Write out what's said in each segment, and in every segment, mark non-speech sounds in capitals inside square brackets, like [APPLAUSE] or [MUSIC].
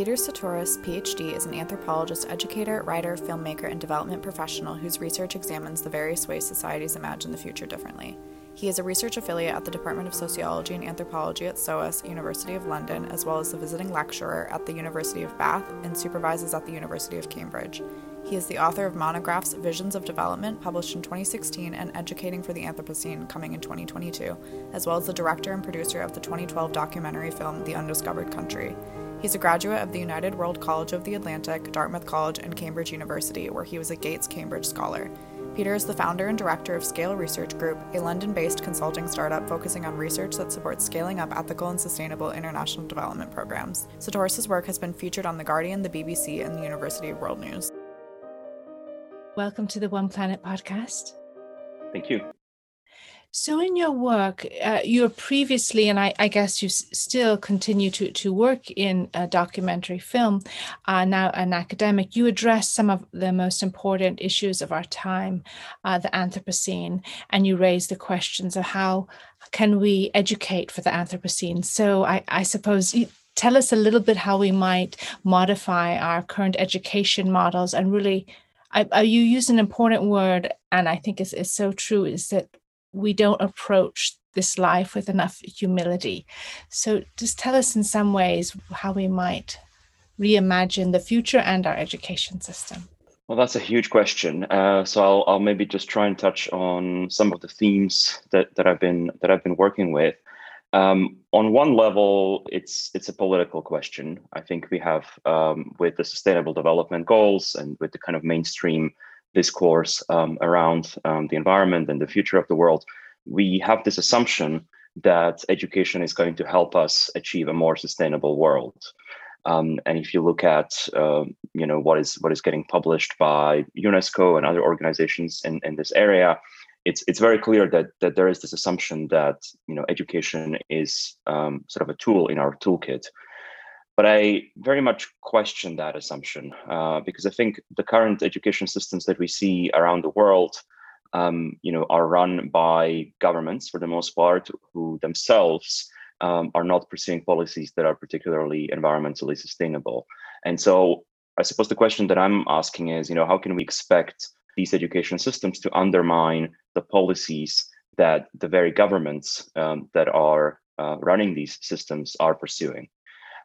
Peter Sutoris, PhD, is an anthropologist, educator, writer, filmmaker, and development professional whose research examines the various ways societies imagine the future differently. He is a research affiliate at the Department of Sociology and Anthropology at SOAS, University of London, as well as the visiting lecturer at the University of Bath and supervises at the University of Cambridge. He is the author of monographs Visions of Development, published in 2016, and Educating for the Anthropocene, coming in 2022, as well as the director and producer of the 2012 documentary film The Undiscovered Country. He's a graduate of the United World College of the Atlantic, Dartmouth College, and Cambridge University, where he was a Gates Cambridge Scholar. Peter is the founder and director of Scale Research Group, a London based consulting startup focusing on research that supports scaling up ethical and sustainable international development programs. Sutoris' work has been featured on The Guardian, the BBC, and the University of World News. Welcome to the One Planet podcast. Thank you. So, in your work, uh, you are previously, and I, I guess you s- still continue to, to work in a documentary film, uh, now an academic, you address some of the most important issues of our time, uh, the Anthropocene, and you raise the questions of how can we educate for the Anthropocene. So, I, I suppose you, tell us a little bit how we might modify our current education models and really. I, I, you use an important word, and I think is, is so true, is that we don't approach this life with enough humility. So, just tell us in some ways how we might reimagine the future and our education system. Well, that's a huge question. Uh, so I'll, I'll maybe just try and touch on some of the themes that, that I've been that I've been working with. Um, on one level, it's it's a political question. I think we have um, with the Sustainable Development Goals and with the kind of mainstream discourse um, around um, the environment and the future of the world, we have this assumption that education is going to help us achieve a more sustainable world. Um, and if you look at uh, you know what is what is getting published by UNESCO and other organizations in, in this area, it's it's very clear that that there is this assumption that you know education is um, sort of a tool in our toolkit but I very much question that assumption uh, because I think the current education systems that we see around the world, um, you know, are run by governments for the most part, who themselves um, are not pursuing policies that are particularly environmentally sustainable. And so, I suppose the question that I'm asking is, you know, how can we expect these education systems to undermine the policies that the very governments um, that are uh, running these systems are pursuing?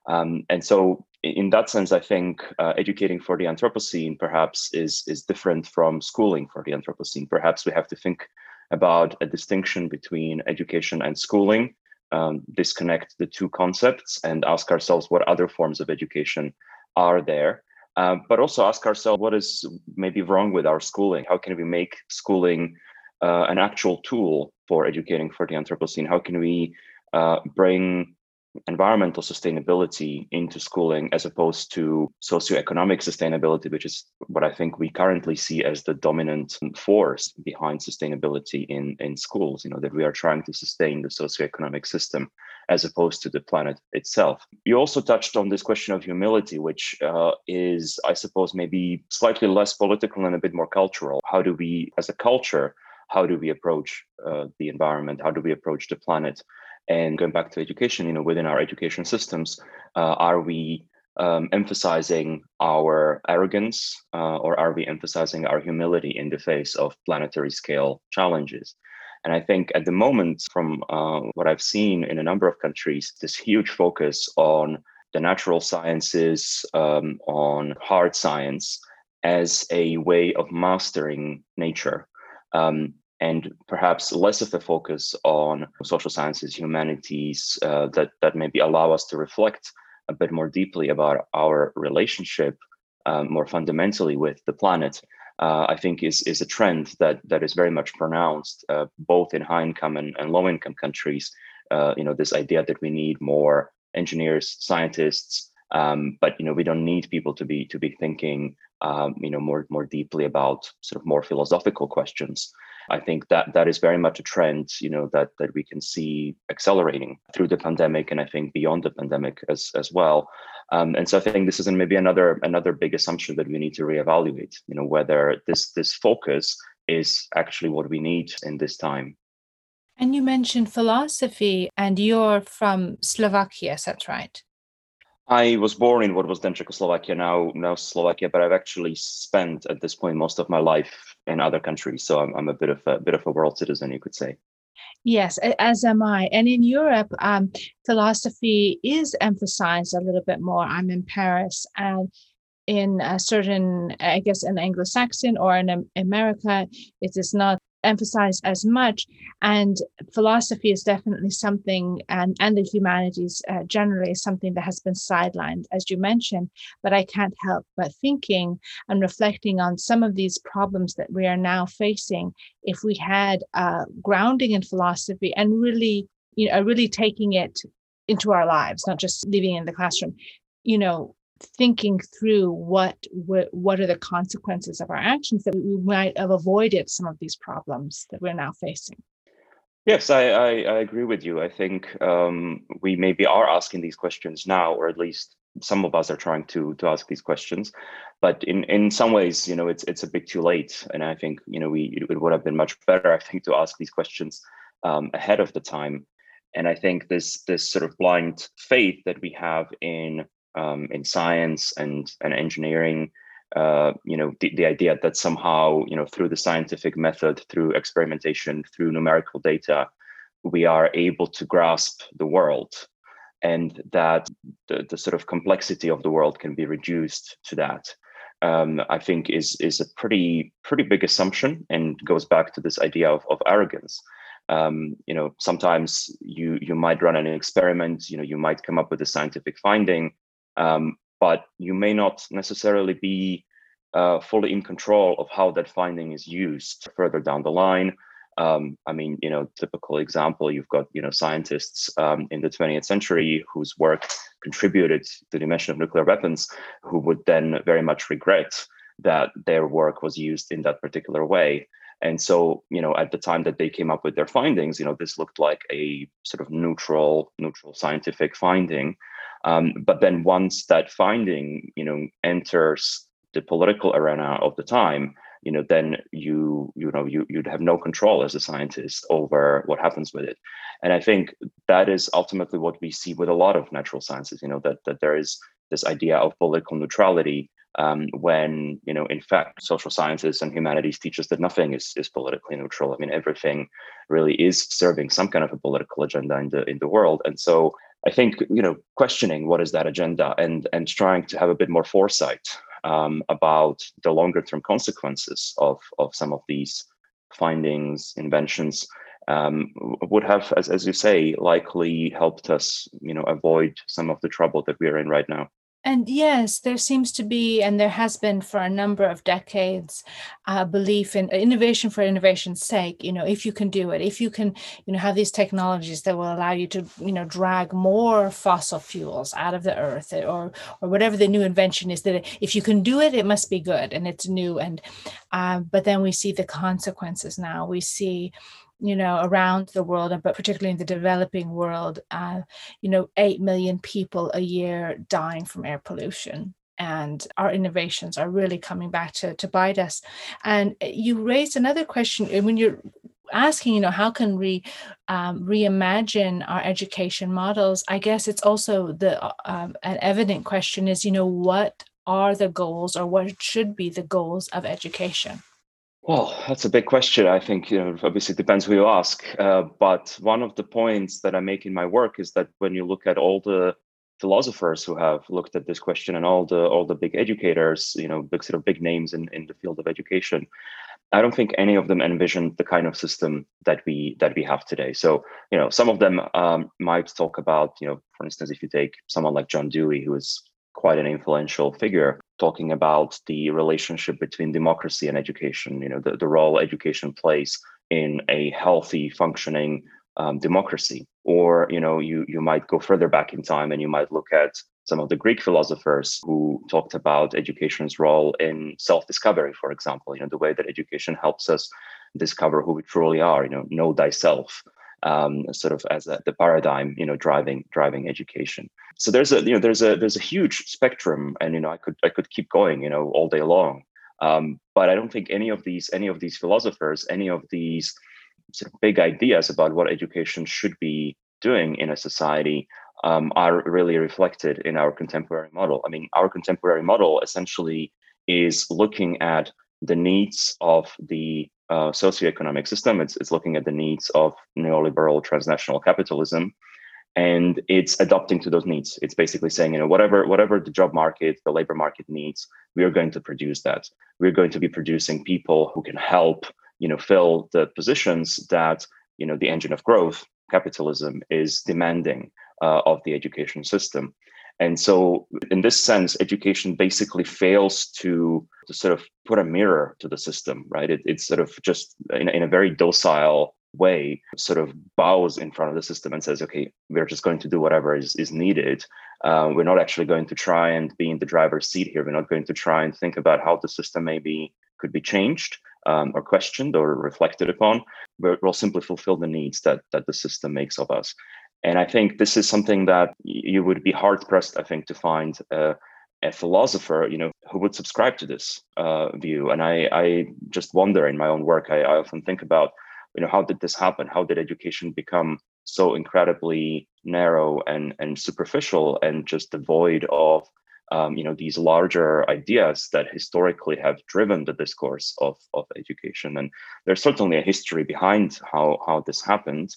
Um, and so, in that sense, I think uh, educating for the Anthropocene perhaps is is different from schooling for the Anthropocene. Perhaps we have to think about a distinction between education and schooling, um, disconnect the two concepts, and ask ourselves what other forms of education are there. Uh, but also ask ourselves what is maybe wrong with our schooling. How can we make schooling uh, an actual tool for educating for the Anthropocene? How can we uh, bring environmental sustainability into schooling as opposed to socioeconomic sustainability, which is what I think we currently see as the dominant force behind sustainability in, in schools, you know, that we are trying to sustain the socioeconomic system as opposed to the planet itself. You also touched on this question of humility, which uh, is, I suppose, maybe slightly less political and a bit more cultural. How do we, as a culture, how do we approach uh, the environment? How do we approach the planet? And going back to education, you know, within our education systems, uh, are we um, emphasizing our arrogance uh, or are we emphasizing our humility in the face of planetary scale challenges? And I think at the moment, from uh, what I've seen in a number of countries, this huge focus on the natural sciences, um, on hard science as a way of mastering nature. Um, and perhaps less of a focus on social sciences, humanities, uh, that that maybe allow us to reflect a bit more deeply about our relationship um, more fundamentally with the planet. Uh, I think is is a trend that that is very much pronounced uh, both in high income and, and low income countries. Uh, you know, this idea that we need more engineers, scientists, um, but you know, we don't need people to be to be thinking, um, you know, more more deeply about sort of more philosophical questions. I think that that is very much a trend, you know, that that we can see accelerating through the pandemic, and I think beyond the pandemic as as well. Um, and so I think this is maybe another another big assumption that we need to reevaluate. You know, whether this this focus is actually what we need in this time. And you mentioned philosophy, and you're from Slovakia, is that right? I was born in what was then Czechoslovakia, now now Slovakia, but I've actually spent at this point most of my life in other countries. So I'm, I'm a bit of a bit of a world citizen, you could say. Yes, as am I. And in Europe, um, philosophy is emphasized a little bit more. I'm in Paris, and in a certain, I guess, in Anglo-Saxon or in America, it is not emphasized as much. And philosophy is definitely something, and, and the humanities uh, generally is something that has been sidelined, as you mentioned. But I can't help but thinking and reflecting on some of these problems that we are now facing. If we had uh, grounding in philosophy and really, you know, really taking it into our lives, not just leaving it in the classroom, you know, thinking through what, what what are the consequences of our actions that we might have avoided some of these problems that we're now facing? Yes i i, I agree with you. I think um, we maybe are asking these questions now or at least some of us are trying to to ask these questions. But in in some ways you know it's it's a bit too late. And i think you know we it would have been much better i think to ask these questions um, ahead of the time. And i think this this sort of blind faith that we have in um, in science and and engineering. Uh, you know, the, the idea that somehow, you know, through the scientific method, through experimentation, through numerical data, we are able to grasp the world and that the, the sort of complexity of the world can be reduced to that. Um, I think is is a pretty pretty big assumption and goes back to this idea of, of arrogance. Um, you know, sometimes you you might run an experiment, you know, you might come up with a scientific finding, um, but you may not necessarily be uh, fully in control of how that finding is used further down the line. Um, I mean, you know, typical example, you've got, you know, scientists um, in the 20th century whose work contributed to the invention of nuclear weapons, who would then very much regret that their work was used in that particular way. And so, you know, at the time that they came up with their findings, you know, this looked like a sort of neutral, neutral scientific finding. Um, but then once that finding, you know, enters the political arena of the time, you know, then you, you know, you, you'd have no control as a scientist over what happens with it. And I think that is ultimately what we see with a lot of natural sciences, you know, that, that there is this idea of political neutrality um, when you know in fact social sciences and humanities teach us that nothing is, is politically neutral i mean everything really is serving some kind of a political agenda in the in the world and so I think you know questioning what is that agenda and and trying to have a bit more foresight um, about the longer term consequences of of some of these findings inventions um, would have as, as you say likely helped us you know avoid some of the trouble that we are in right now and yes, there seems to be, and there has been for a number of decades, a belief in innovation for innovation's sake. You know, if you can do it, if you can, you know, have these technologies that will allow you to, you know, drag more fossil fuels out of the earth, eh, or or whatever the new invention is, that if you can do it, it must be good and it's new. And uh, but then we see the consequences now. We see you know, around the world, but particularly in the developing world, uh, you know, 8 million people a year dying from air pollution. And our innovations are really coming back to, to bite us. And uh, you raised another question uh, when you're asking, you know, how can we um, reimagine our education models? I guess it's also the uh, um, an evident question is, you know, what are the goals or what should be the goals of education? Well, that's a big question. I think you know, obviously it depends who you ask. Uh, but one of the points that I make in my work is that when you look at all the philosophers who have looked at this question and all the all the big educators, you know, big sort of big names in, in the field of education, I don't think any of them envisioned the kind of system that we that we have today. So, you know, some of them um, might talk about, you know, for instance, if you take someone like John Dewey, who is quite an influential figure talking about the relationship between democracy and education you know the, the role education plays in a healthy functioning um, democracy. Or you know you you might go further back in time and you might look at some of the greek philosophers who talked about education's role in self-discovery for example you know the way that education helps us discover who we truly are you know know thyself um, sort of as a, the paradigm, you know, driving driving education. So there's a you know there's a there's a huge spectrum, and you know I could I could keep going, you know, all day long. Um, but I don't think any of these any of these philosophers, any of these sort of big ideas about what education should be doing in a society um, are really reflected in our contemporary model. I mean, our contemporary model essentially is looking at the needs of the uh, socioeconomic system. It's, it's looking at the needs of neoliberal transnational capitalism, and it's adapting to those needs. It's basically saying, you know, whatever whatever the job market, the labor market needs, we are going to produce that. We're going to be producing people who can help, you know, fill the positions that you know the engine of growth, capitalism, is demanding uh, of the education system. And so, in this sense, education basically fails to, to sort of put a mirror to the system, right? It, it's sort of just in, in a very docile way, sort of bows in front of the system and says, okay, we're just going to do whatever is, is needed. Uh, we're not actually going to try and be in the driver's seat here. We're not going to try and think about how the system maybe could be changed um, or questioned or reflected upon. We'll simply fulfill the needs that, that the system makes of us. And I think this is something that you would be hard pressed, I think, to find a philosopher, you know, who would subscribe to this uh, view. And I, I just wonder in my own work, I, I often think about, you know, how did this happen? How did education become so incredibly narrow and and superficial and just devoid of um, you know these larger ideas that historically have driven the discourse of, of education and there's certainly a history behind how how this happened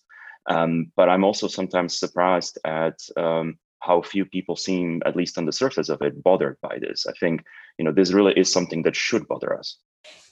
um, but I'm also sometimes surprised at um, how few people seem, at least on the surface of it, bothered by this. I think you know this really is something that should bother us.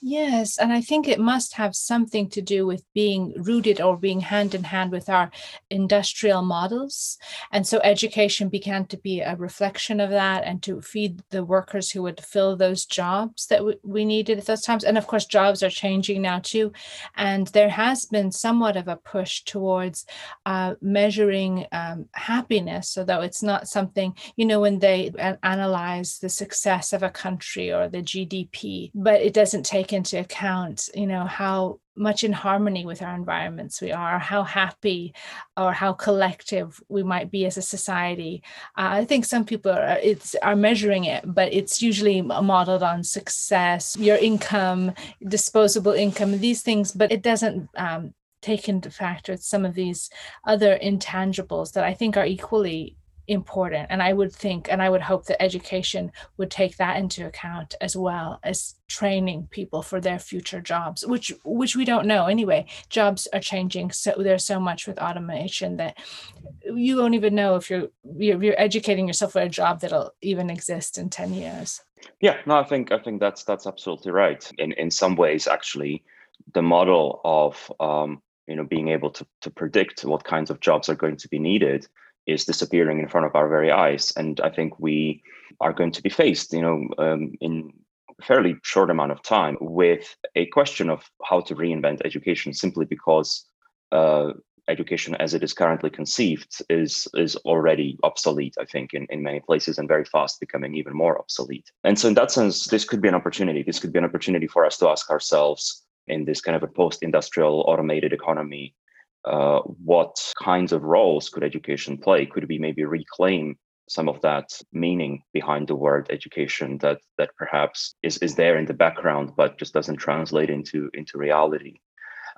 Yes, and I think it must have something to do with being rooted or being hand in hand with our industrial models. And so education began to be a reflection of that and to feed the workers who would fill those jobs that we needed at those times. And of course, jobs are changing now too. And there has been somewhat of a push towards uh, measuring um, happiness, that it's not something, you know, when they analyze the success of a country or the GDP, but it doesn't take into account you know how much in harmony with our environments we are how happy or how collective we might be as a society. Uh, i think some people are it's are measuring it but it's usually modeled on success your income disposable income these things but it doesn't um, take into factor some of these other intangibles that i think are equally important and i would think and i would hope that education would take that into account as well as training people for their future jobs which which we don't know. Anyway jobs are changing so there's so much with automation that you won't even know if you're you're, you're educating yourself for a job that'll even exist in 10 years. Yeah no i think i think that's that's absolutely right. In in some ways actually the model of um, you know being able to to predict what kinds of jobs are going to be needed is disappearing in front of our very eyes. And I think we are going to be faced, you know, um, in a fairly short amount of time with a question of how to reinvent education simply because uh, education as it is currently conceived is is already obsolete i think in, in many places and very fast becoming even more obsolete and so in that sense this could be an opportunity this could be an opportunity for us to ask ourselves in this kind of a post-industrial automated economy uh, what kinds of roles could education play? Could we maybe reclaim some of that meaning behind the word education that that perhaps is, is there in the background but just doesn't translate into into reality?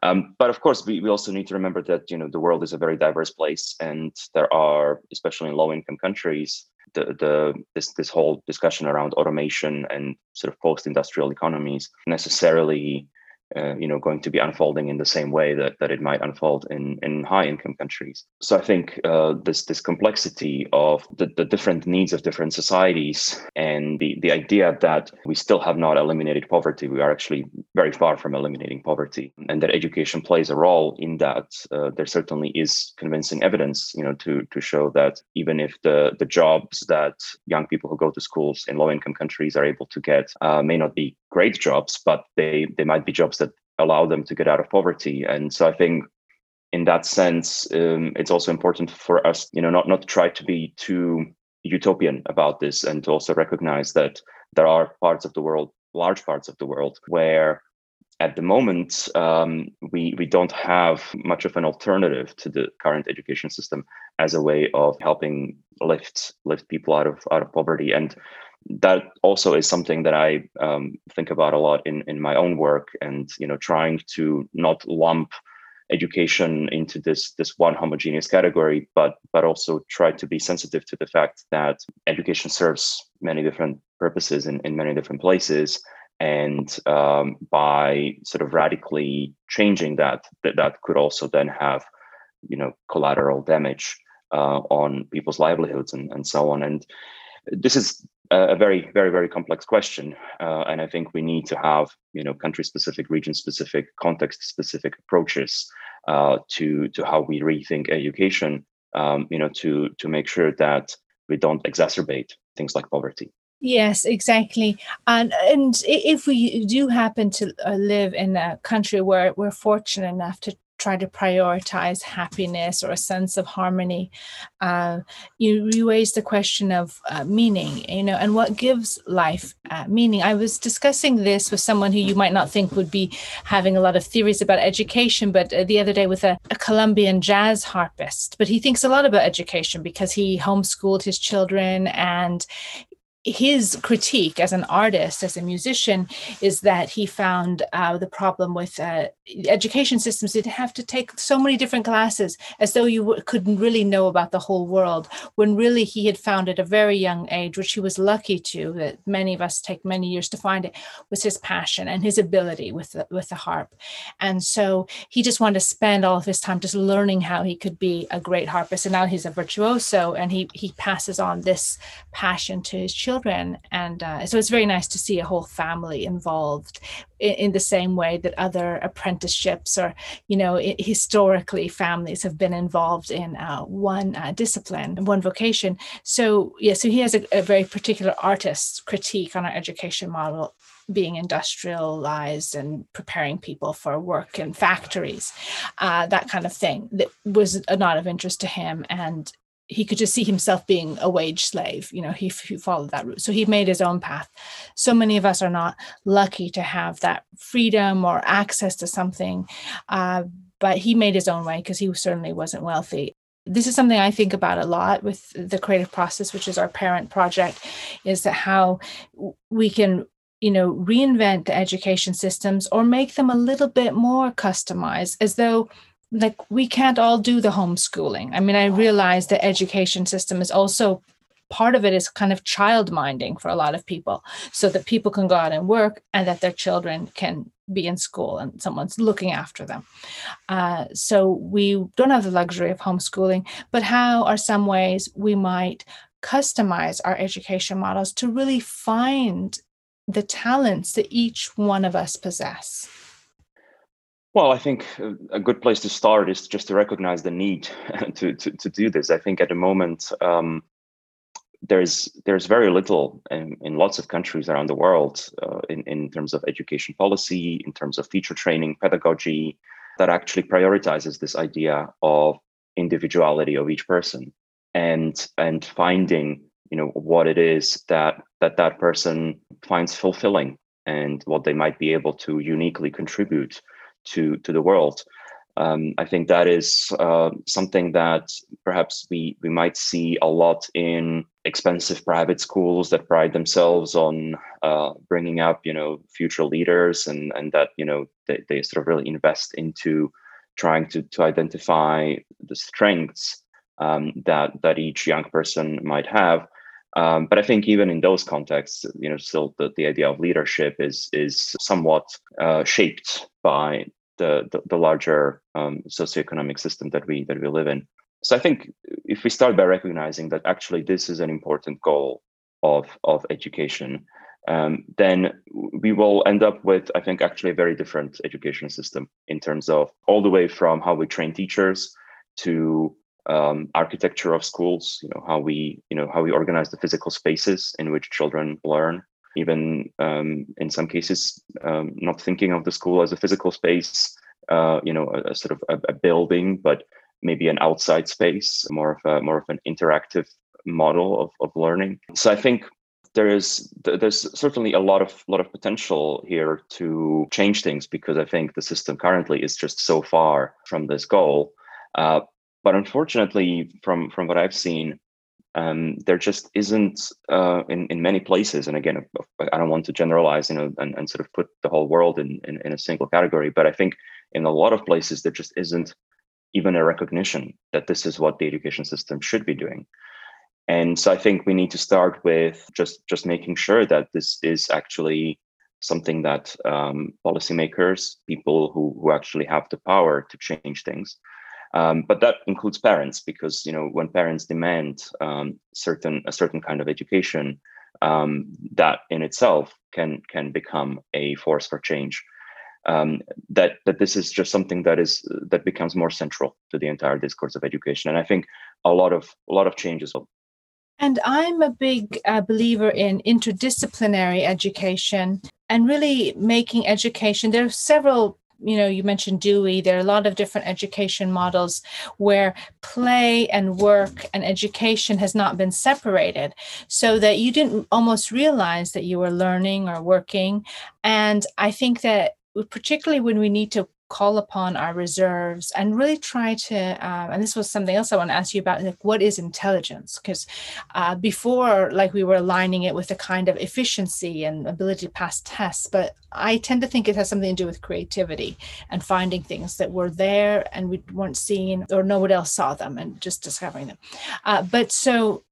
Um, but of course, we, we also need to remember that you know the world is a very diverse place, and there are, especially in low-income countries, the the this this whole discussion around automation and sort of post-industrial economies necessarily uh, you know going to be unfolding in the same way that, that it might unfold in, in high income countries. So i think uh, this this complexity of the, the different needs of different societies and the, the idea that we still have not eliminated poverty we are actually very far from eliminating poverty and that education plays a role in that uh, there certainly is convincing evidence you know to to show that even if the the jobs that young people who go to schools in low income countries are able to get uh, may not be great jobs but they they might be jobs that allow them to get out of poverty. And so I think in that sense, um, it's also important for us, you know, not not to try to be too utopian about this, and to also recognize that there are parts of the world, large parts of the world, where at the moment um, we we don't have much of an alternative to the current education system as a way of helping lift lift people out of out of poverty and that also is something that I um, think about a lot in in my own work, and you know, trying to not lump education into this this one homogeneous category, but but also try to be sensitive to the fact that education serves many different purposes in, in many different places. And um, by sort of radically changing that, that, that could also then have, you know, collateral damage uh, on people's livelihoods and, and so on. And this is a very, very, very complex question. Uh, and I think we need to have, you know, country specific, region specific, context specific approaches uh, to, to how we rethink education, um, you know, to, to make sure that we don't exacerbate things like poverty. Yes, exactly. And and if we do happen to uh, live in a country where we're fortunate enough to try to prioritize happiness or a sense of harmony uh, you, raise the question of uh, meaning you know and what gives life uh, meaning. I was discussing this with someone who you might not think would be having a lot of theories about education but uh, the other day with a, a colombian jazz harpist but he thinks a lot about education because he homeschooled his children and his critique as an artist, as a musician, is that he found uh, the problem with uh, education systems that have to take so many different classes as though you w- couldn't really know about the whole world, when really he had found at a very young age, which he was lucky to, that many of us take many years to find it, was his passion and his ability with the, with the harp. And so he just wanted to spend all of his time just learning how he could be a great harpist. And now he's a virtuoso and he, he passes on this passion to his children children and uh, so it's very nice to see a whole family involved in, in the same way that other apprenticeships or you know it, historically families have been involved in uh, one uh, discipline one vocation so yeah so he has a, a very particular artist critique on our education model being industrialized and preparing people for work in factories, uh, that kind of thing that was not of interest to him. And he could just see himself being a wage slave. You know, he, he followed that route. So he made his own path. So many of us are not lucky to have that freedom or access to something. Uh, but he made his own way because he certainly wasn't wealthy. This is something I think about a lot with the creative process, which is our parent project, is that how we can you know reinvent the education systems or make them a little bit more customized as though like we can't all do the homeschooling. I mean, I realize the education system is also part of it is kind of child minding for a lot of people so that people can go out and work and that their children can be in school and someone's looking after them. Uh, so we don't have the luxury of homeschooling, but how are some ways we might customize our education models to really find the talents that each one of us possess? Well, I think a good place to start is just to recognize the need [LAUGHS] to, to, to do this. I think at the moment um, there's there's very little in, in, lots of countries around the world uh, in in terms of education policy, in terms of teacher training, pedagogy, that actually prioritizes this idea of individuality of each person and and finding you know what it is that that that person finds fulfilling and what they might be able to uniquely contribute to to the world. Um, I think that is uh, something that perhaps we we might see a lot in expensive private schools that pride themselves on uh, bringing up you know future leaders and and that you know they, they sort of really invest into trying to to identify the strengths um, that that each young person might have. Um, but I think even in those contexts, you know, still the, the idea of leadership is is somewhat uh, shaped by the the, the larger um, socioeconomic system that we that we live in. So I think if we start by recognizing that actually this is an important goal of of education, um, then we will end up with I think actually a very different education system in terms of all the way from how we train teachers to um, architecture of schools, you know how we you know how we organize the physical spaces in which children learn, even um, in some cases um, not thinking of the school as a physical space, uh, you know, a, a sort of a, a, building, but maybe an outside space, more of a more of an interactive model of, of learning. So I think there is there's certainly a lot of lot of potential here to change things because I think the system currently is just so far from this goal. Uh, but unfortunately, from from what I've seen, um, there just isn't uh, in in many places. And again, I don't want to generalize, you know, and, and sort of put the whole world in, in, in a single category. But I think in a lot of places there just isn't even a recognition that this is what the education system should be doing and so i think we need to start with just just making sure that this is actually something that um, policymakers people who, who actually have the power to change things um, but that includes parents because you know when parents demand um, certain a certain kind of education um, that in itself can can become a force for change. Um, that that this is just something that is that becomes more central to the entire discourse of education. And i think a lot of a lot of changes will and i'm a big uh, believer in interdisciplinary education and really making education there are several you know you mentioned dewey there are a lot of different education models where play and work and education has not been separated so that you didn't almost realize that you were learning or working. And i think that particularly when we need to call upon our reserves and really try to um, and this was something else i want to ask you about like what is intelligence? Because uh, before like we were aligning it with a kind of efficiency and ability to pass tests but i tend to think it has something to do with creativity and finding things that were there and we weren't seeing or no one else saw them and just discovering them. Uh, but so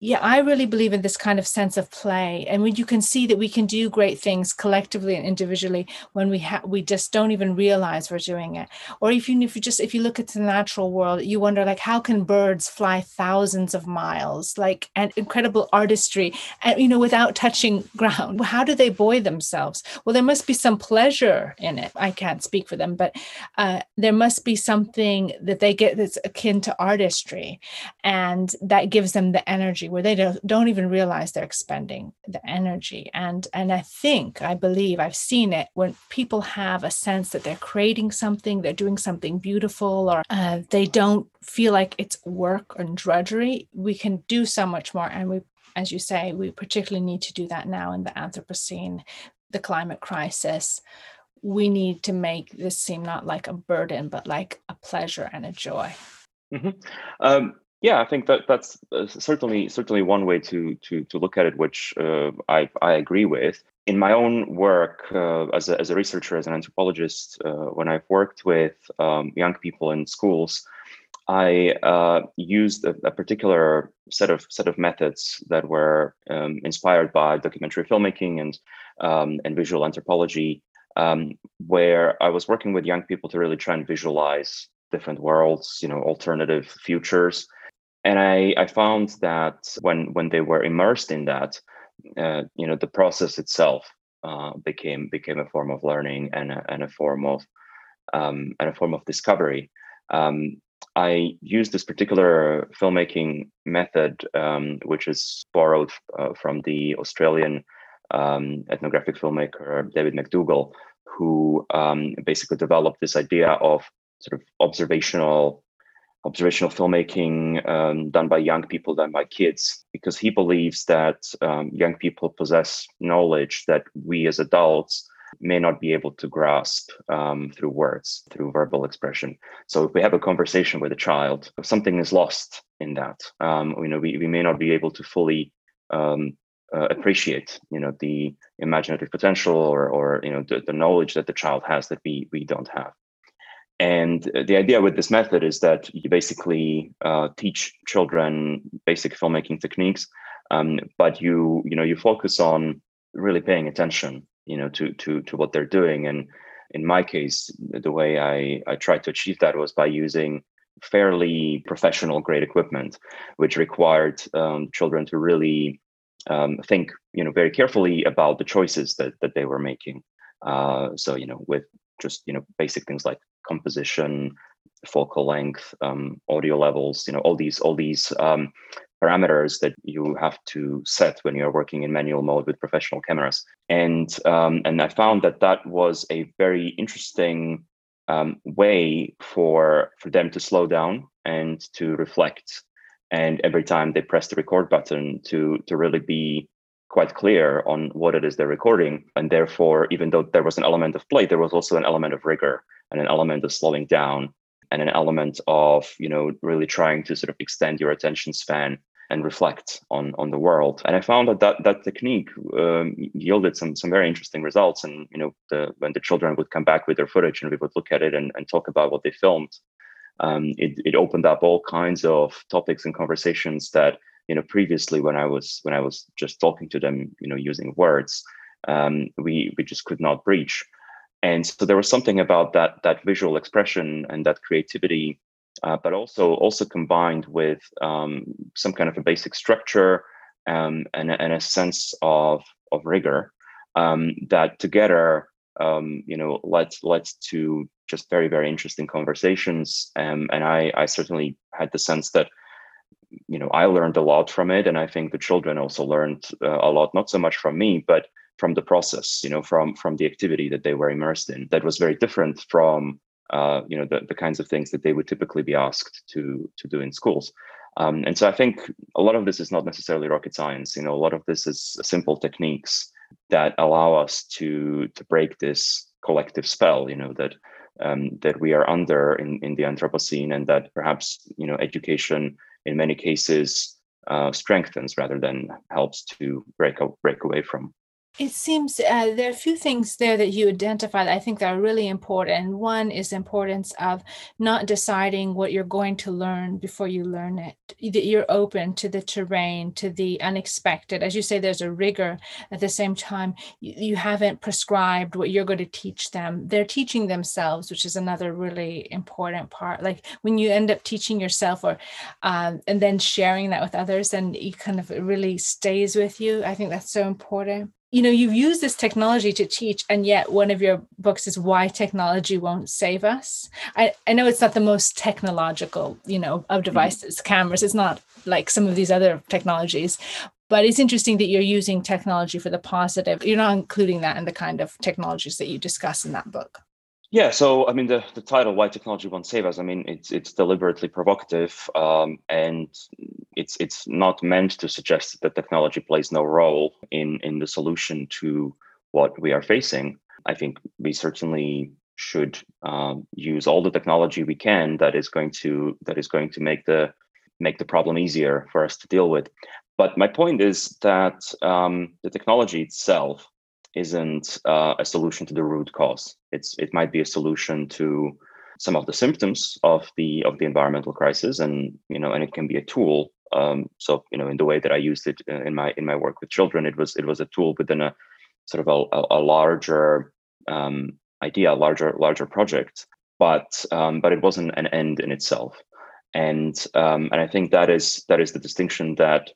yeah, I really believe in this kind of sense of play, and when you can see that we can do great things collectively and individually when we we just don't even realize we're doing it. Or if you if you just if you look at the natural world, you wonder like how can birds fly thousands of miles, like and incredible artistry, and you know without touching ground. How do they buoy themselves? Well, there must be some pleasure in it. I can't speak for them, but uh, there must be something that they get that's akin to artistry, and that gives them the energy where they don't, don't even realize they're expending the energy. And and i think i believe i've seen it when people have a sense that they're creating something they're doing something beautiful or uh, they don't feel like it's work and drudgery we can do so much more. And we as you say we particularly need to do that now in the anthropocene the climate crisis. We need to make this seem not like a burden but like a pleasure and a joy. Mm-hmm. um, yeah, I think that that's uh, certainly certainly one way to to to look at it, which uh, I I agree with. In my own work uh, as a as a researcher, as an anthropologist, uh, when I've worked with um, young people in schools, I uh, used a, a, particular set of set of methods that were um, inspired by documentary filmmaking and um, and visual anthropology, um, where I was working with young people to really try and visualize different worlds, you know, alternative futures and I, I found that when when they were immersed in that, uh, you know, the process itself uh, became became a form of learning and a, and a form of um, and a form of discovery. Um, I used this particular filmmaking method, um, which is borrowed uh, from the Australian um, ethnographic filmmaker David MacDougall, who um, basically developed this idea of sort of observational observational filmmaking um, done by young people, done by kids, because he believes that um, young people possess knowledge that we as adults may not be able to grasp um, through words, through verbal expression. So if we have a conversation with a child, something is lost in that. Um, you know, we, we may not be able to fully um, uh, appreciate, you know, the imaginative potential or, or you know, the, the knowledge that the child has that we we don't have. And the idea with this method is that you basically uh, teach children basic filmmaking techniques, um, but you you know you focus on really paying attention, you know, to to to what they're doing. And in my case, the way I I tried to achieve that was by using fairly professional grade equipment, which required um, children to really um, think, you know, very carefully about the choices that that they were making. Uh, so you know, with just you know basic things like composition, focal length, um, audio levels, you know, all these all these um, parameters that you have to set when you're working in manual mode with professional cameras. And um, and I found that that was a very interesting um, way for for them to slow down and to reflect. And every time they press the record button, to to really be quite clear on what it is they're recording. And therefore, even though there was an element of play, there was also an element of rigor and an element of slowing down and an element of, you know, really trying to sort of extend your attention span and reflect on on the world. And I found that that, that technique um, yielded some some very interesting results. And you know, the, when the children would come back with their footage and we would look at it and, and talk about what they filmed, um, it it opened up all kinds of topics and conversations that you know previously when I was when I was just talking to them, you know, using words, um, we we just could not breach. And so there was something about that that visual expression and that creativity uh, but also also combined with um, some kind of a basic structure um, and, and, a sense of of rigor um, that together um, you know led led to just very very interesting conversations. Um, and I I certainly had the sense that you know I learned a lot from it. And I think the children also learned uh, a lot not so much from me but from the process you know from from the activity that they were immersed in. That was very different from uh, you know the, the kinds of things that they would typically be asked to to do in schools. Um, and so i think a lot of this is not necessarily rocket science. You know a lot of this is simple techniques that allow us to to break this collective spell you know that um, that we are under in, in the anthropocene and that perhaps you know education in many cases uh, strengthens rather than helps to break break away from it seems uh, there are a few things there that you identified that I think that are really important. One is the importance of not deciding what you're going to learn before you learn it. That you're open to the terrain, to the unexpected. As you say, there's a rigor. At the same time, you, you haven't prescribed what you're going to teach them. They're teaching themselves, which is another really important part. Like when you end up teaching yourself, or um, and then sharing that with others, and it kind of really stays with you. I think that's so important you know you've used this technology to teach and yet one of your books is why technology won't save us i, I know it's not the most technological you know of mm-hmm. devices mm-hmm. cameras it's not like some of these other technologies but it's interesting that you're using technology for the positive you're not including that in the kind of technologies that you discuss in that book yeah, so I mean, the, the title "Why Technology Won't Save Us." I mean, it's it's deliberately provocative, um, and it's it's not meant to suggest that technology plays no role in in the solution to what we are facing. I think we certainly should um, use all the technology we can that is going to that is going to make the make the problem easier for us to deal with. But my point is that um, the technology itself isn't uh, a solution to the root cause. It's it might be a solution to some of the symptoms of the of the environmental crisis, and you know, and it can be a tool. Um, so you know, in the way that I used it uh, in my in my work with children, it was it was a tool within a sort of a, a, larger um, idea, larger larger project. But um, but it wasn't an end in itself, and um, and I think that is that is the distinction that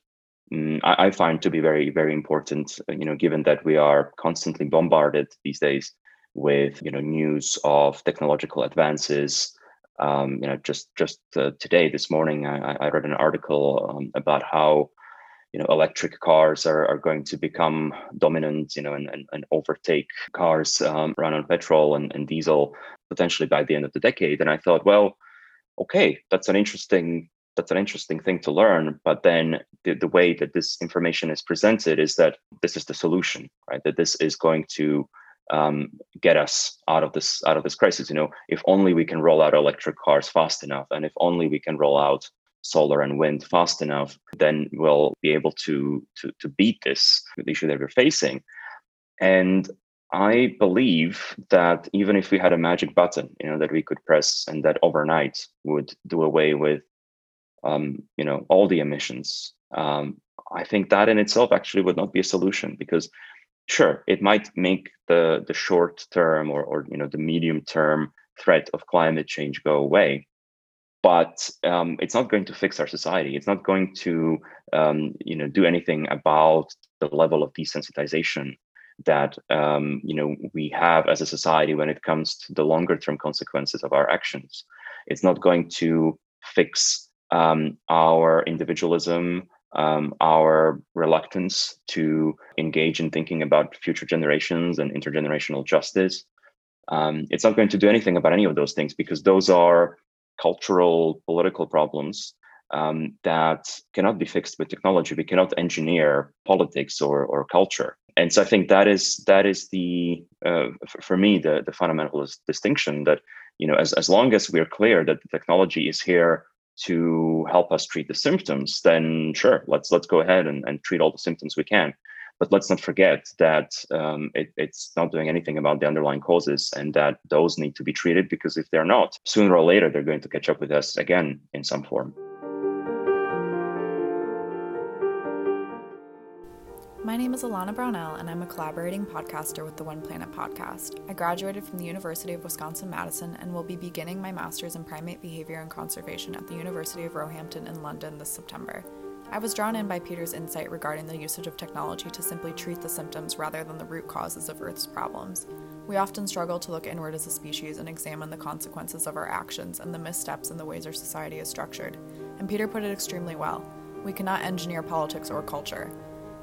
Mm, I, I, find to be very, very important. Uh, you know, given that we are constantly bombarded these days with you know news of technological advances. Um, you know, just just uh, today, this morning, I, I read an article um, about how you know electric cars are, are going to become dominant. You know, and, and, and overtake cars um, run on petrol and, and diesel potentially by the end of the decade. And I thought, well, okay, that's an interesting that's an interesting thing to learn but then the, the way that this information is presented is that this is the solution right? That this is going to um, get us out of this out of this crisis. You know if only we can roll out electric cars fast enough and if only we can roll out solar and wind fast enough then we'll be able to to, to beat this issue that we're facing. And I believe that even if we had a magic button, you know, that we could press and that overnight would do away with um, you know all the emissions. Um, i think that in itself actually would not be a solution because sure it might make the the short term or, or you know the medium term threat of climate change go away but um, it's not going to fix our society. It's not going to um, you know do anything about the level of desensitization that um, you know we have as a society when it comes to the longer term consequences of our actions. It's not going to fix um, our individualism, um, our reluctance to engage in thinking about future generations and intergenerational justice. Um, it's not going to do anything about any of those things because those are cultural, political problems um, that cannot be fixed with technology. We cannot engineer politics or, or culture. And so I think that is that is the uh, for me the the fundamental distinction that you know as as long as we're clear that the technology is here to help us treat the symptoms, then sure, let's let's go ahead and, and treat all the symptoms we can. But let's not forget that um, it, it's not doing anything about the underlying causes and that those need to be treated because if they're not, sooner or later, they're going to catch up with us again in some form. My name is Alana Brownell, and I'm a collaborating podcaster with the One Planet podcast. I graduated from the University of Wisconsin Madison and will be beginning my master's in primate behavior and conservation at the University of Roehampton in London this September. I was drawn in by Peter's insight regarding the usage of technology to simply treat the symptoms rather than the root causes of Earth's problems. We often struggle to look inward as a species and examine the consequences of our actions and the missteps in the ways our society is structured. And Peter put it extremely well. We cannot engineer politics or culture.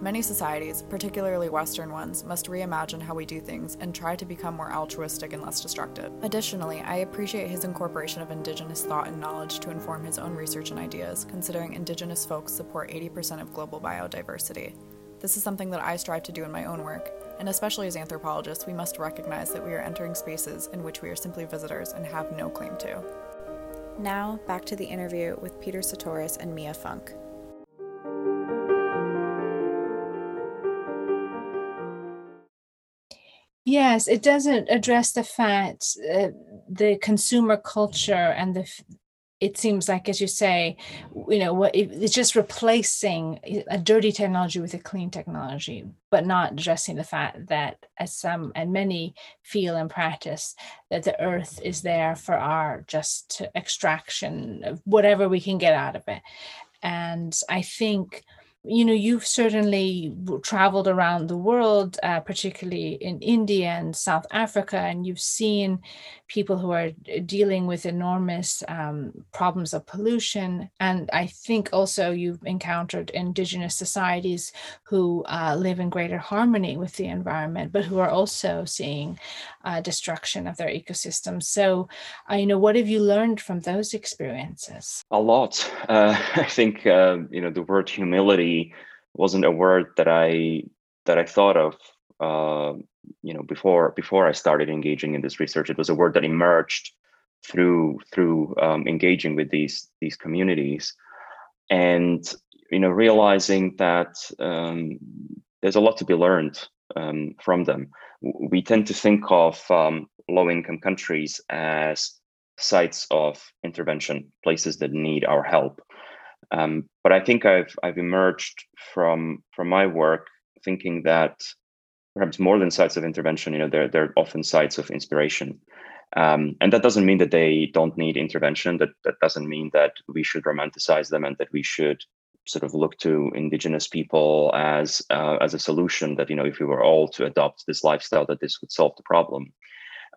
Many societies, particularly Western ones, must reimagine how we do things and try to become more altruistic and less destructive. Additionally, I appreciate his incorporation of Indigenous thought and knowledge to inform his own research and ideas, considering Indigenous folks support 80% of global biodiversity. This is something that I strive to do in my own work, and especially as anthropologists, we must recognize that we are entering spaces in which we are simply visitors and have no claim to. Now, back to the interview with Peter Sutoris and Mia Funk. Yes, it doesn't address the fact, uh, the consumer culture and the, it seems like, as you say, you know, what it's just replacing a dirty technology with a clean technology, but not addressing the fact that, as some and many feel and practice, that the earth is there for our just extraction of whatever we can get out of it. And I think you know you've certainly traveled around the world uh, particularly in india and south africa and you've seen people who are dealing with enormous um, problems of pollution. And i think also you've encountered indigenous societies who uh, live in greater harmony with the environment but who are also seeing uh, destruction of their ecosystems so uh, you know what have you learned from those experiences? A lot. Uh, [LAUGHS] i think uh, you know the word humility wasn't a word that I that I thought of uh, you know before before I started engaging in this research. It was a word that emerged through through um, engaging with these these communities, and you know realizing that um, there's a lot to be learned um, from them. We tend to think of um, low income countries as sites of intervention, places that need our help. Um, but I think I've I've emerged from from my work thinking that perhaps more than sites of intervention, you know, they're they're often sites of inspiration. Um, and that doesn't mean that they don't need intervention. That that doesn't mean that we should romanticize them and that we should sort of look to indigenous people as uh, as a solution. That you know, if we were all to adopt this lifestyle, that this would solve the problem.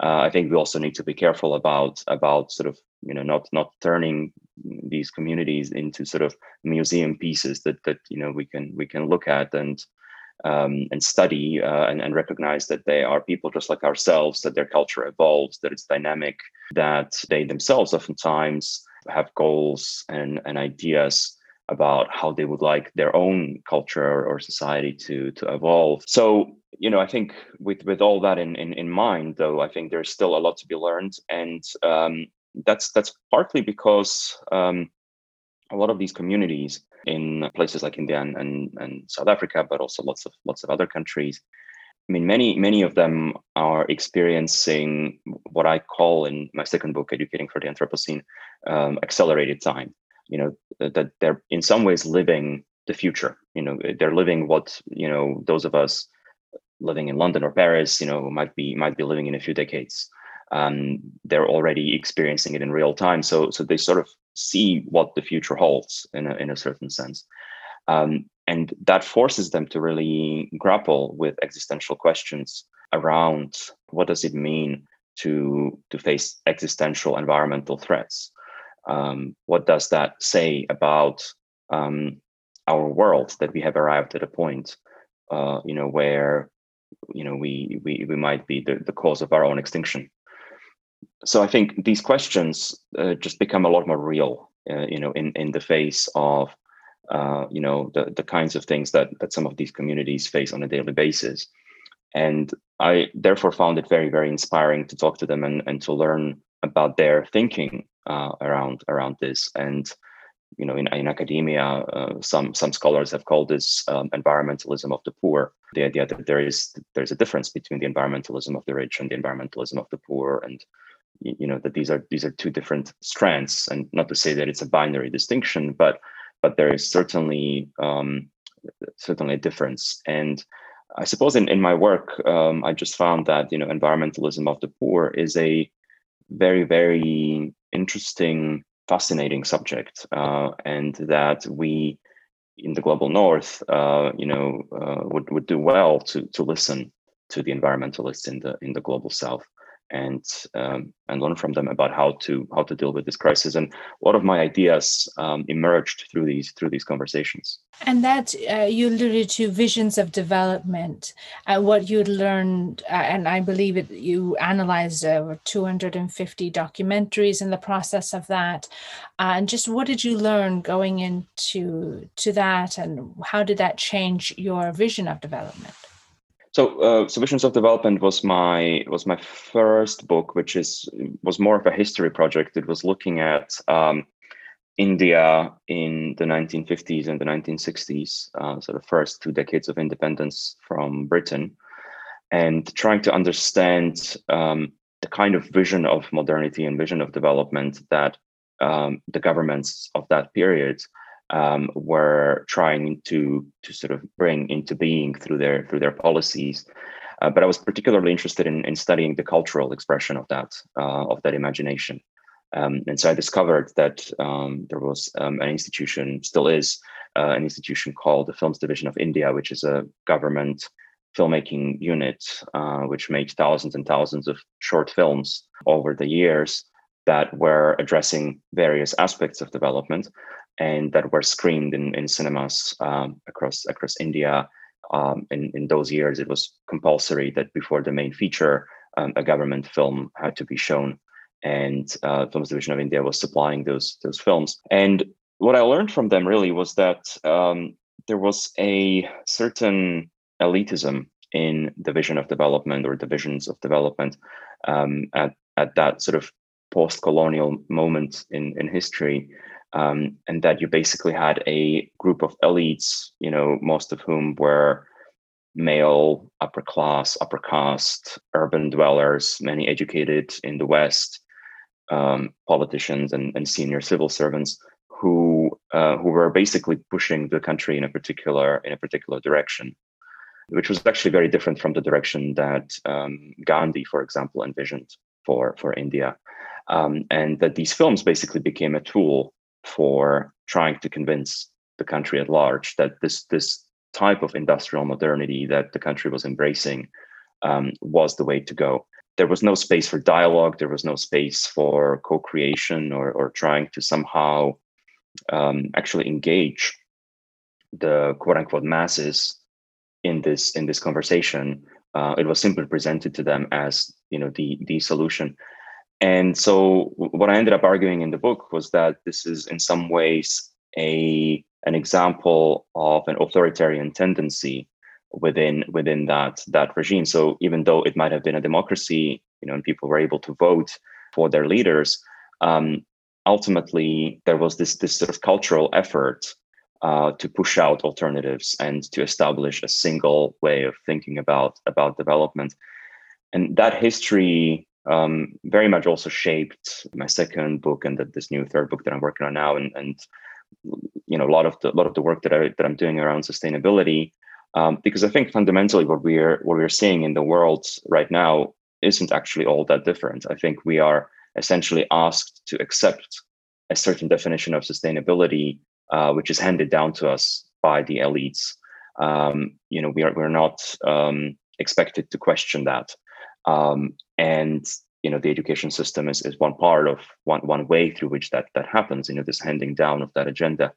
Uh, I think we also need to be careful about about sort of you know not not turning these communities into sort of museum pieces that that you know we can we can look at and um, and study uh, and, and recognize that they are people just like ourselves, that their culture evolves, that it's dynamic, that they themselves oftentimes have goals and, and ideas about how they would like their own culture or society to to evolve. So you know, I think with with all that in in, in mind, though, I think there's still a lot to be learned, and um, that's that's partly because um, a lot of these communities in places like India and, and, and South Africa, but also lots of lots of other countries. I mean, many many of them are experiencing what I call in my second book, "Educating for the Anthropocene," um, accelerated time. You know that they're in some ways living the future. You know, they're living what you know those of us living in London or Paris, you know, might be might be living in a few decades. Um, they're already experiencing it in real time, so so they sort of see what the future holds in a in a certain sense, um, and that forces them to really grapple with existential questions around what does it mean to to face existential environmental threats. Um, what does that say about um, our world that we have arrived at a point, uh, you know, where you know we we we might be the, the cause of our own extinction so i think these questions uh, just become a lot more real uh, you know in in the face of uh, you know the the kinds of things that that some of these communities face on a daily basis and i therefore found it very very inspiring to talk to them and and to learn about their thinking uh, around around this. And you know, in, in academia, uh, some some scholars have called this um, environmentalism of the poor. The idea that there is there's a difference between the environmentalism of the rich and the environmentalism of the poor, and you know that these are these are two different strands. And not to say that it's a binary distinction, but but there is certainly um, certainly a difference. And I suppose in, in my work, um, I just found that you know environmentalism of the poor is a very very interesting fascinating subject, uh, and that we in the global north, uh, you know, uh, would would do well to to listen to the environmentalists in the in the global south and um, and learn from them about how to how to deal with this crisis. And a lot of my ideas um, emerged through these through these conversations. And that uh, you alluded to visions of development, uh, what you'd learned, uh, and I believe it. You analyzed over 250 documentaries in the process of that, uh, and just what did you learn going into to that, and how did that change your vision of development? So, uh, Visions of Development was my was my first book, which is was more of a history project. It was looking at um, India in the 1950s and the 1960s, uh, so the first two decades of independence from Britain, and trying to understand um, the kind of vision of modernity and vision of development that um, the governments of that period um, were trying to to sort of bring into being through their through their policies. Uh, but I was particularly interested in, in studying the cultural expression of that uh, of that imagination. Um, and so I discovered that um, there was um, an institution, still is uh, an institution called the Films Division of India, which is a government filmmaking unit uh, which made thousands and thousands of short films over the years that were addressing various aspects of development and that were screened in, in cinemas um, across across India. Um, in, in those years, it was compulsory that before the main feature, um, a government film had to be shown, and uh, Films Division of India was supplying those those films. And what I learned from them really was that um, there was a certain elitism in the vision of development or divisions of development um, at at that sort of post-colonial moment in in history um, and that you basically had a group of elites, you know, most of whom were male, upper class, upper caste, urban dwellers, many educated in the West, um, politicians and, and senior civil servants who uh, who were basically pushing the country in a particular in a particular direction, which was actually very different from the direction that um, Gandhi, for example, envisioned for for India. Um, and that these films basically became a tool for trying to convince the country at large that this this type of industrial modernity that the country was embracing um, was the way to go. There was no space for dialogue. There was no space for co-creation or or trying to somehow um, actually engage the quote unquote masses in this in this conversation. Uh, it was simply presented to them as you know the the solution and so what I ended up arguing in the book was that this is in some ways a an example of an authoritarian tendency within within that that regime. So even though it might have been a democracy, you know, and people were able to vote for their leaders, um, ultimately there was this this sort of cultural effort uh, to push out alternatives and to establish a single way of thinking about about development. And that history um, very much also shaped my second book and the, this new third book that I'm working on now, and and you know a lot of the lot of the work that I that I'm doing around sustainability, um, because I think fundamentally what we're what we're seeing in the world right now isn't actually all that different. I think we are essentially asked to accept a certain definition of sustainability, uh, which is handed down to us by the elites. Um, you know, we are we're not um, expected to question that. Um, and you know the education system is, is one part of one one way through which that that happens you know this handing down of that agenda.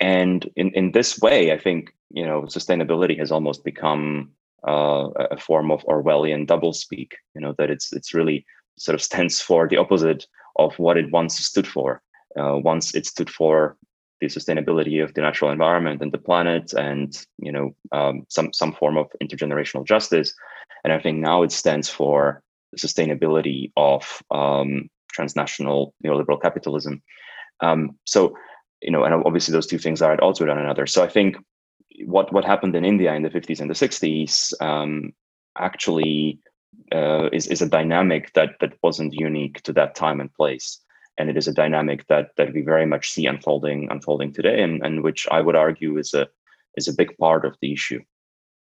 And in in this way i think you know sustainability has almost become uh, a form of orwellian doublespeak you know that it's it's really sort of stands for the opposite of what it once stood for. Uh, once it stood for the sustainability of the natural environment and the planet and you know um, some some form of intergenerational justice and i think now it stands for the sustainability of um, transnational neoliberal capitalism. Um, so, you know, and obviously those two things are at odds with one another. So I think what what happened in India in the 50s and the 60s um, actually uh, is is a dynamic that that wasn't unique to that time and place, and it is a dynamic that that we very much see unfolding unfolding today, and and which I would argue is a is a big part of the issue.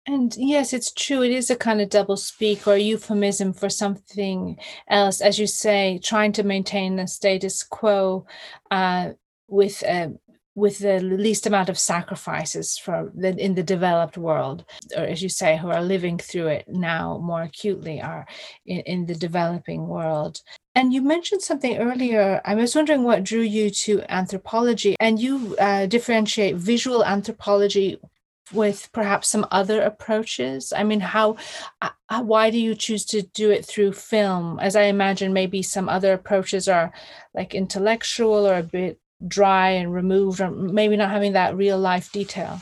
And yes, it's true. It is a kind of double speak or euphemism for something else, as you say, trying to maintain the status quo uh, with uh, with the least amount of sacrifices for the, in the developed world, or as you say, who are living through it now more acutely, are in, in the developing world. And you mentioned something earlier. I was wondering what drew you to anthropology, and you uh, differentiate visual anthropology with perhaps some other approaches? I mean, how, uh, uh, why do you choose to do it through film? As I imagine, maybe some other approaches are like intellectual or a bit dry and removed, or maybe not having that real life detail.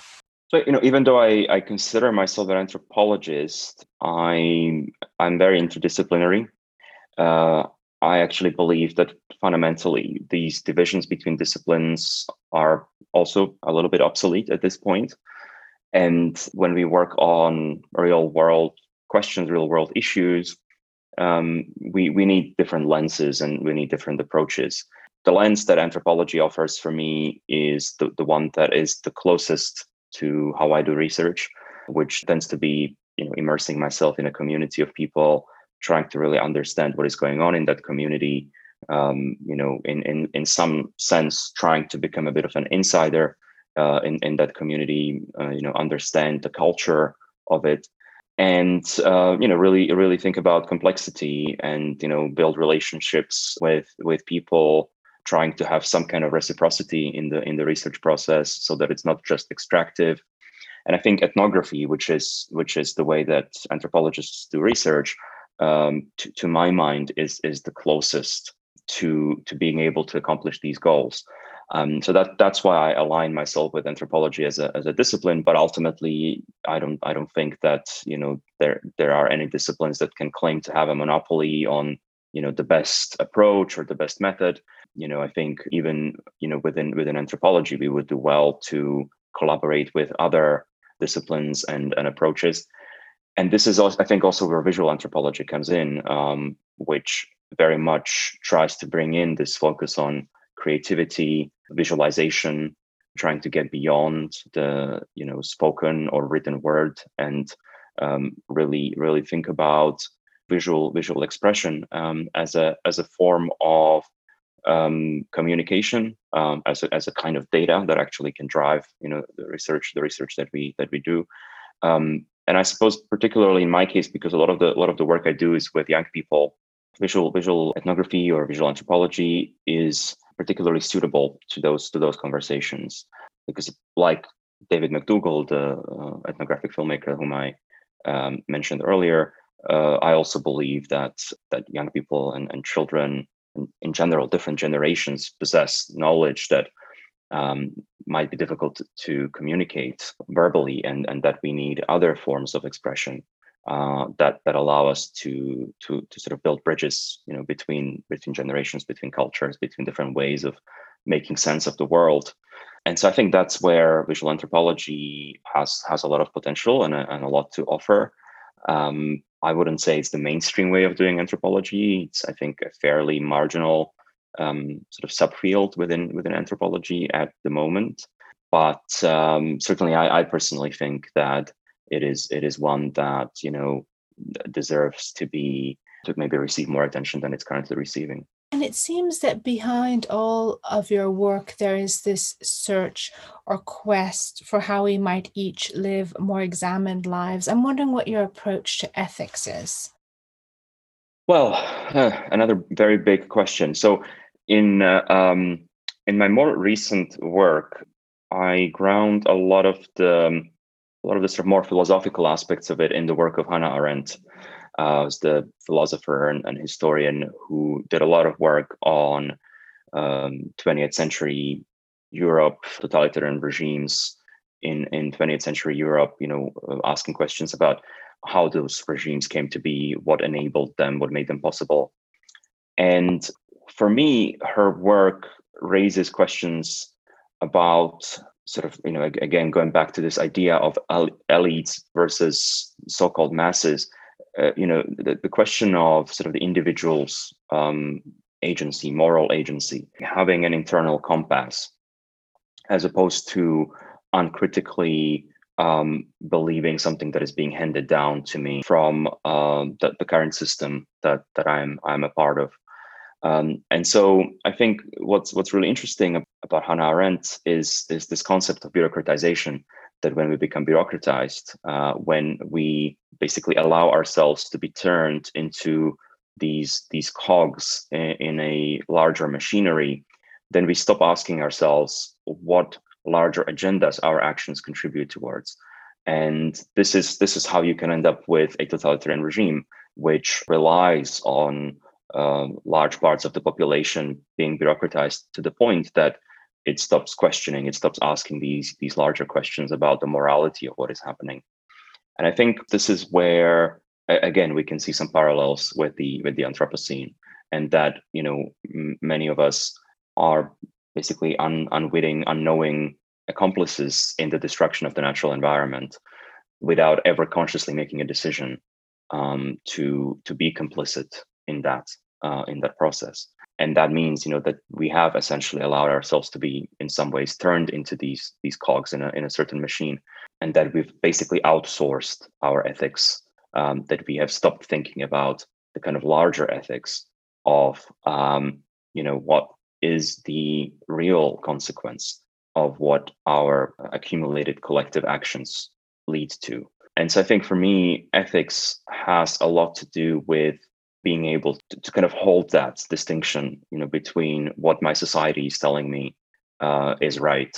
So you know, even though I, I consider myself an anthropologist, I'm I'm very interdisciplinary. Uh, I actually believe that fundamentally these divisions between disciplines are also a little bit obsolete at this point. And when we work on real world questions, real world issues, um, we, we need different lenses and we need different approaches. The lens that anthropology offers for me is the, the one that is the closest to how I do research, which tends to be you know immersing myself in a community of people, trying to really understand what is going on in that community. Um, you know, in in in some sense, trying to become a bit of an insider uh, in in that community. Uh, you know, understand the culture of it, and uh, you know, really really think about complexity and you know build relationships with with people. Trying to have some kind of reciprocity in the in the research process, so that it's not just extractive. And I think ethnography, which is which is the way that anthropologists do research, um, to, to my mind, is is the closest to to being able to accomplish these goals. Um, so that that's why I align myself with anthropology as a as a discipline. But ultimately, I don't I don't think that you know there there are any disciplines that can claim to have a monopoly on you know the best approach or the best method. You know, I think even you know within within anthropology, we would do well to collaborate with other disciplines and and approaches. And this is also, I think, also where visual anthropology comes in, um, which very much tries to bring in this focus on creativity, visualization, trying to get beyond the you know spoken or written word and um, really really think about visual visual expression um, as a as a form of um, communication um, as a, as a kind of data that actually can drive you know the research the research that we that we do. Um, and I suppose particularly in my case because a lot of the a lot of the work I do is with young people visual visual ethnography or visual anthropology is particularly suitable to those to those conversations. Because like David MacDougall, the uh, ethnographic filmmaker whom I um, mentioned earlier, uh, I also believe that that young people and, and children, and in general, different generations possess knowledge that um, might be difficult to, communicate verbally, and and that we need other forms of expression uh, that that allow us to to to sort of build bridges, you know, between between generations, between cultures, between different ways of making sense of the world. And so I think that's where visual anthropology has has a lot of potential and a, and a lot to offer. Um, I wouldn't say it's the mainstream way of doing anthropology. It's I think a fairly marginal um, sort of subfield within within anthropology at the moment. But um, certainly, I, I personally think that it is it is one that you know deserves to be to maybe receive more attention than it's currently receiving. And it seems that behind all of your work, there is this search or quest for how we might each live more examined lives. I'm wondering what your approach to ethics is. Well, uh, another very big question. So, in uh, um, in my more recent work, I ground a lot of the um, a lot of the sort of more philosophical aspects of it in the work of Hannah Arendt, uh, was the philosopher and, and, historian who did a lot of work on um, 20th century Europe, totalitarian regimes in, in 20th century Europe, you know, asking questions about how those regimes came to be, what enabled them, what made them possible. And for me, her work raises questions about sort of you know again going back to this idea of elites versus so-called masses uh, you know the, the question of sort of the individual's um, agency moral agency having an internal compass as opposed to uncritically um, believing something that is being handed down to me from uh, the, the current system that that I'm I'm a part of. Um, and so I think what's what's really interesting about Hannah Arendt is is this concept of bureaucratization. That when we become bureaucratized, uh, when we basically allow ourselves to be turned into these these cogs in, in a larger machinery, then we stop asking ourselves what larger agendas our actions contribute towards. And this is this is how you can end up with a totalitarian regime, which relies on um, large parts of the population being bureaucratized to the point that it stops questioning, it stops asking these these larger questions about the morality of what is happening. And I think this is where again we can see some parallels with the with the Anthropocene, and that you know m- many of us are basically un, unwitting, unknowing accomplices in the destruction of the natural environment without ever consciously making a decision um, to to be complicit in that uh, in that process and that means you know that we have essentially allowed ourselves to be in some ways turned into these these cogs in a, in a certain machine and that we've basically outsourced our ethics um, that we have stopped thinking about the kind of larger ethics of um, you know what is the real consequence of what our accumulated collective actions lead to. And so I think for me, ethics has a lot to do with being able to, to kind of hold that distinction, you know, between what my society is telling me uh, is right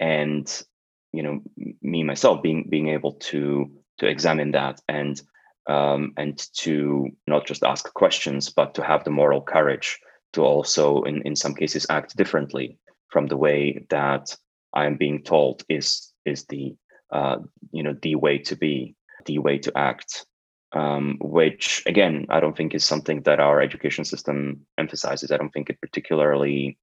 and you know me myself being being able to to examine that and um, and to not just ask questions but to have the moral courage to also in, in some cases act differently from the way that I am being told is is the uh, you know the way to be, the way to act. Um, which again, I don't think is something that our education system emphasizes. I don't think it particularly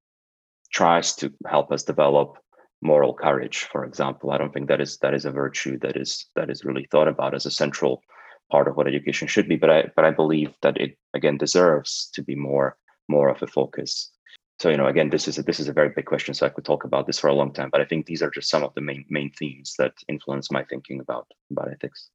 tries to help us develop moral courage, for example. I don't think that is that is a virtue that is that is really thought about as a central part of what education should be. But I but I believe that it again deserves to be more more of a focus. So you know, again, this is a, this is a very big question. So I could talk about this for a long time, but I think these are just some of the main main themes that influence my thinking about about ethics.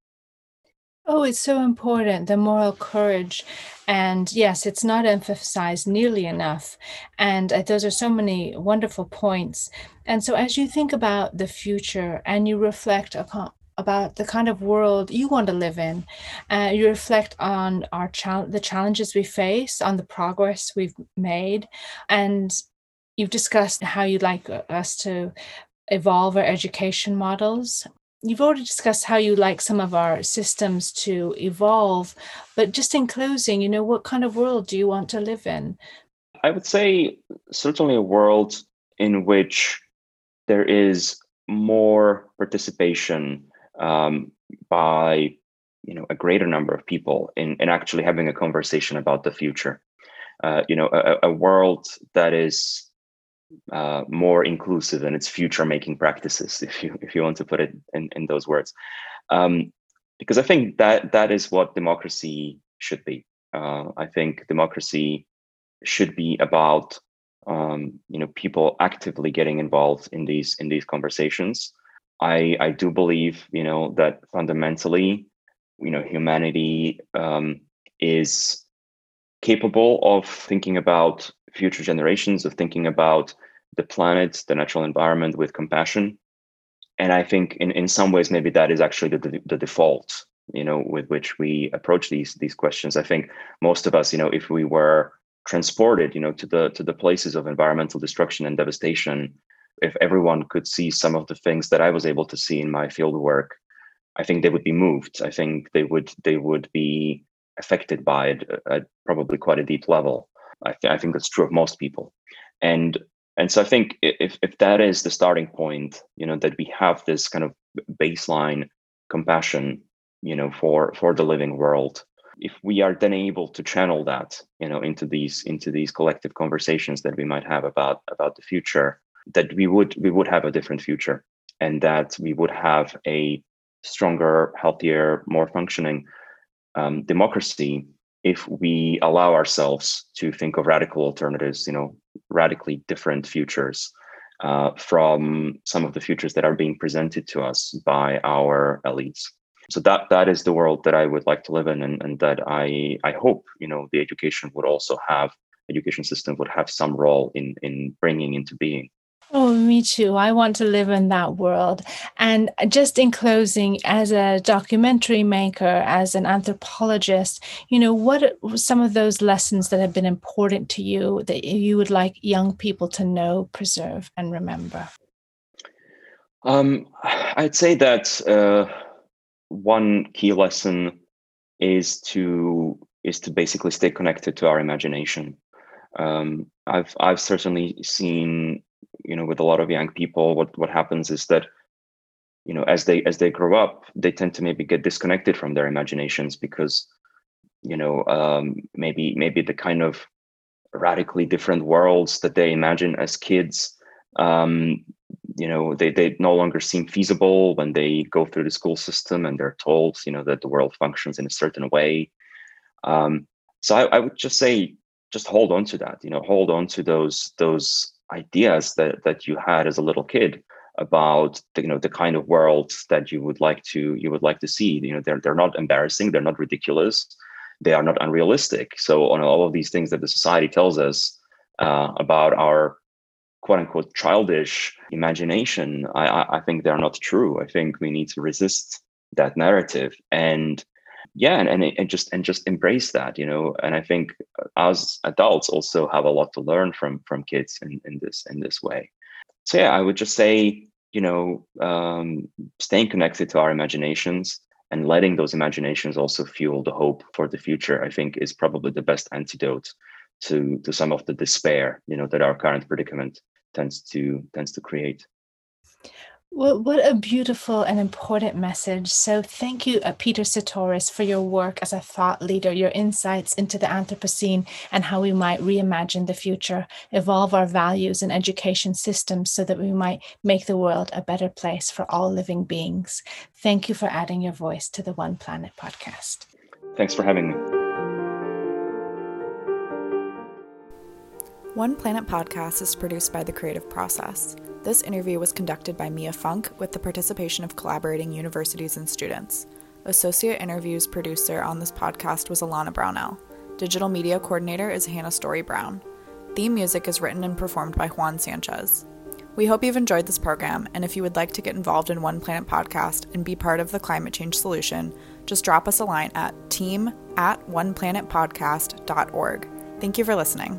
Oh, it's so important, the moral courage. And yes, it's not emphasized nearly enough. And uh, those are so many wonderful points. And so, as you think about the future and you reflect upon, about the kind of world you want to live in. Uh, you reflect on our chal- the challenges we face, on the progress we've made, and you've discussed how you'd like us to evolve our education models. You've already discussed how you like some of our systems to evolve, but just in closing, you know, what kind of world do you want to live in? I would say certainly a world in which there is more participation um, by you know a greater number of people in, in actually having a conversation about the future uh, you know a, a, world that is uh, more inclusive in its future making practices [LAUGHS] if you if you want to put it in, in those words. Um, because i think that that is what democracy should be. Uh, i think democracy should be about um, you know people actively getting involved in these in these conversations. I I do believe you know that fundamentally, you know, humanity um, is capable of thinking about future generations, of thinking about the planet, the natural environment with compassion. And I think in, in some ways, maybe that is actually the, the default, you know, with which we approach these these questions. I think most of us, you know, if we were transported, you know, to the to the places of environmental destruction and devastation, if everyone could see some of the things that I was able to see in my field work, I think they would be moved. I think they would they would be affected by it at probably quite a deep level. I, th- I think that's true of most people, and and so I think if if that is the starting point, you know, that we have this kind of baseline compassion, you know, for for the living world, if we are then able to channel that you know into these into these collective conversations that we might have about about the future that we would we would have a different future and that we would have a stronger healthier more functioning um, democracy if we allow ourselves to think of radical alternatives you know radically different futures uh, from some of the futures that are being presented to us by our elites so that that is the world that I would like to live in, and, and that I I hope you know the education would also have education system would have some role in in bringing into being. Oh, me too. I want to live in that world. And just in closing, as a documentary maker, as an anthropologist, you know, what some of those lessons that have been important to you that you would like young people to know, preserve, and remember? Um, I'd say that uh, one key lesson is to is to basically stay connected to our imagination. Um, I've I've certainly seen, you know, with a lot of young people, what what happens is that, you know, as they as they grow up, they tend to maybe get disconnected from their imaginations because, you know, um, maybe maybe the kind of radically different worlds that they imagine as kids um, you know they, they no longer seem feasible when they go through the school system and they're told you know that the world functions in a certain way. Um, so I, I, would just say just hold on to that you know hold on to those those ideas that that you had as a little kid about the, you know the kind of world that you would like to you would like to see. You know they're they're not embarrassing they're not ridiculous they are not unrealistic. So on all of these things that the society tells us uh, about our quote unquote childish imagination, I, I think they're not true. I think we need to resist that narrative. And yeah and, and, and just and just embrace that you know and i think as adults also have a lot to learn from from kids in, in this in this way. So yeah i would just say you know um, staying connected to our imaginations and letting those imaginations also fuel the hope for the future i think is probably the best antidote to to some of the despair you know that our current predicament tends to tends to create well, what a beautiful and important message. So, thank you, uh, Peter Sutoris, for your work as a thought leader, your insights into the Anthropocene and how we might reimagine the future, evolve our values and education systems so that we might make the world a better place for all living beings. Thank you for adding your voice to the One Planet podcast. Thanks for having me. One Planet podcast is produced by The Creative Process. This interview was conducted by Mia Funk with the participation of collaborating universities and students. Associate interviews producer on this podcast was Alana Brownell. Digital media coordinator is Hannah Story Brown. Theme music is written and performed by Juan Sanchez. We hope you've enjoyed this program, and if you would like to get involved in One Planet Podcast and be part of the climate change solution, just drop us a line at team at oneplanetpodcast.org. Thank you for listening.